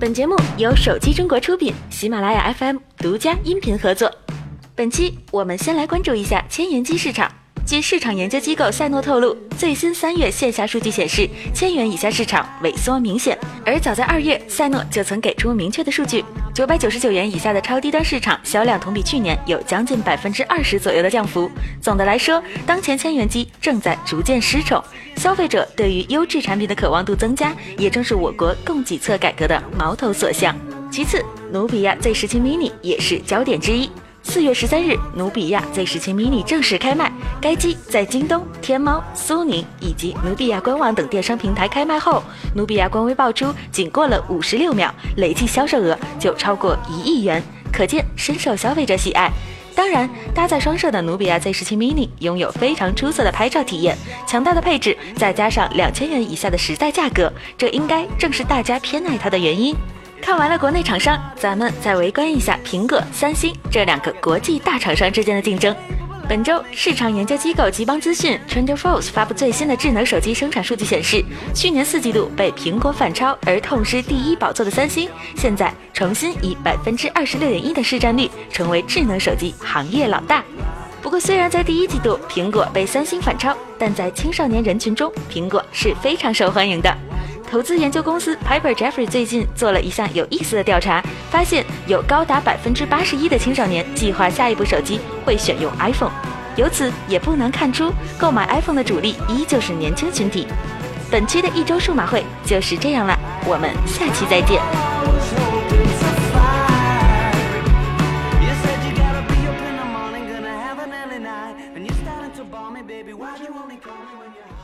本节目由手机中国出品，喜马拉雅 FM 独家音频合作。本期我们先来关注一下千元机市场。据市场研究机构赛诺透露，最新三月线下数据显示，千元以下市场萎缩明显。而早在二月，赛诺就曾给出明确的数据：九百九十九元以下的超低端市场销量同比去年有将近百分之二十左右的降幅。总的来说，当前千元机正在逐渐失宠，消费者对于优质产品的渴望度增加，也正是我国供给侧改革的矛头所向。其次，努比亚 Z 十七 mini 也是焦点之一。四月十三日，努比亚 Z 十七 mini 正式开卖。该机在京东、天猫、苏宁以及努比亚官网等电商平台开卖后，努比亚官微爆出，仅过了五十六秒，累计销售额就超过一亿元，可见深受消费者喜爱。当然，搭载双摄的努比亚 Z 十七 mini 拥有非常出色的拍照体验，强大的配置，再加上两千元以下的实在价格，这应该正是大家偏爱它的原因。看完了国内厂商，咱们再围观一下苹果、三星这两个国际大厂商之间的竞争。本周，市场研究机构极邦资讯 TrendForce 发布最新的智能手机生产数据显示，去年四季度被苹果反超而痛失第一宝座的三星，现在重新以百分之二十六点一的市占率成为智能手机行业老大。不过，虽然在第一季度苹果被三星反超，但在青少年人群中，苹果是非常受欢迎的。投资研究公司 Piper Jeffrey 最近做了一项有意思的调查，发现有高达百分之八十一的青少年计划下一部手机会选用 iPhone。由此也不难看出，购买 iPhone 的主力依旧是年轻群体。本期的一周数码会就是这样了，我们下期再见。Baby, why you only call me when you